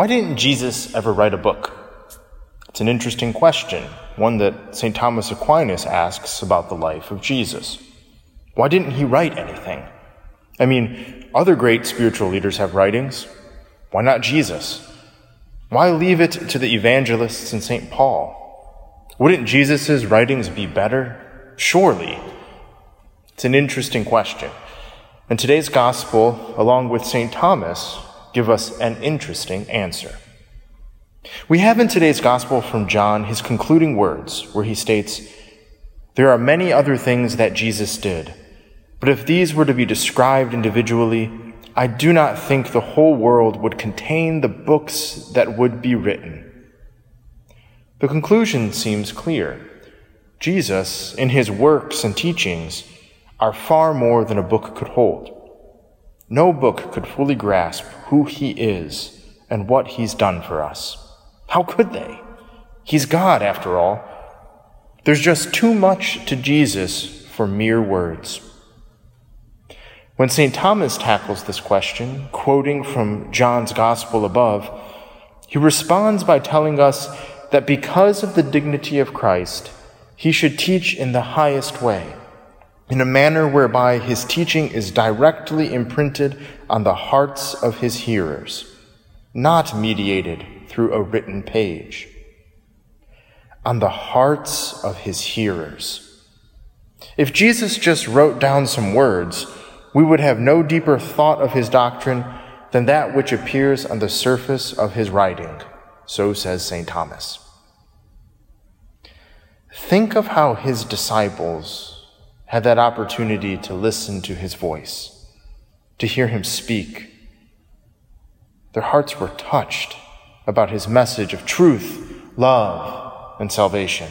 Why didn't Jesus ever write a book? It's an interesting question, one that St. Thomas Aquinas asks about the life of Jesus. Why didn't he write anything? I mean, other great spiritual leaders have writings. Why not Jesus? Why leave it to the evangelists and St. Paul? Wouldn't Jesus' writings be better? Surely. It's an interesting question. And today's gospel, along with St. Thomas, give us an interesting answer. We have in today's gospel from John his concluding words, where he states, There are many other things that Jesus did, but if these were to be described individually, I do not think the whole world would contain the books that would be written. The conclusion seems clear. Jesus, in his works and teachings, are far more than a book could hold. No book could fully grasp who he is and what he's done for us. How could they? He's God, after all. There's just too much to Jesus for mere words. When St. Thomas tackles this question, quoting from John's Gospel above, he responds by telling us that because of the dignity of Christ, he should teach in the highest way, in a manner whereby his teaching is directly imprinted on the hearts of his hearers, not mediated through a written page. On the hearts of his hearers. If Jesus just wrote down some words, we would have no deeper thought of his doctrine than that which appears on the surface of his writing. So says St. Thomas. Think of how his disciples had that opportunity to listen to his voice, to hear him speak. Their hearts were touched about his message of truth, love, and salvation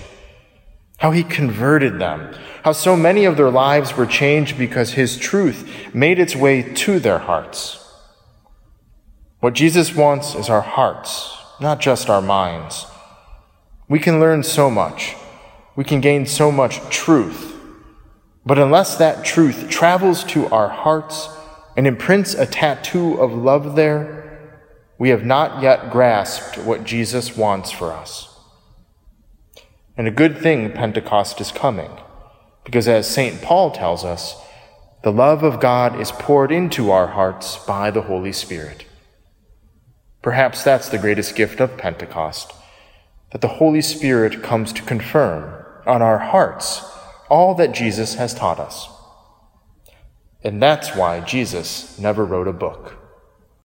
how he converted them, how so many of their lives were changed because his truth made its way to their hearts. What Jesus wants is our hearts, not just our minds. We can learn so much. We can gain so much truth. But unless that truth travels to our hearts and imprints a tattoo of love there, we have not yet grasped what Jesus wants for us. And a good thing Pentecost is coming, because as St. Paul tells us, the love of God is poured into our hearts by the Holy Spirit. Perhaps that's the greatest gift of Pentecost, that the Holy Spirit comes to confirm on our hearts all that Jesus has taught us. And that's why Jesus never wrote a book.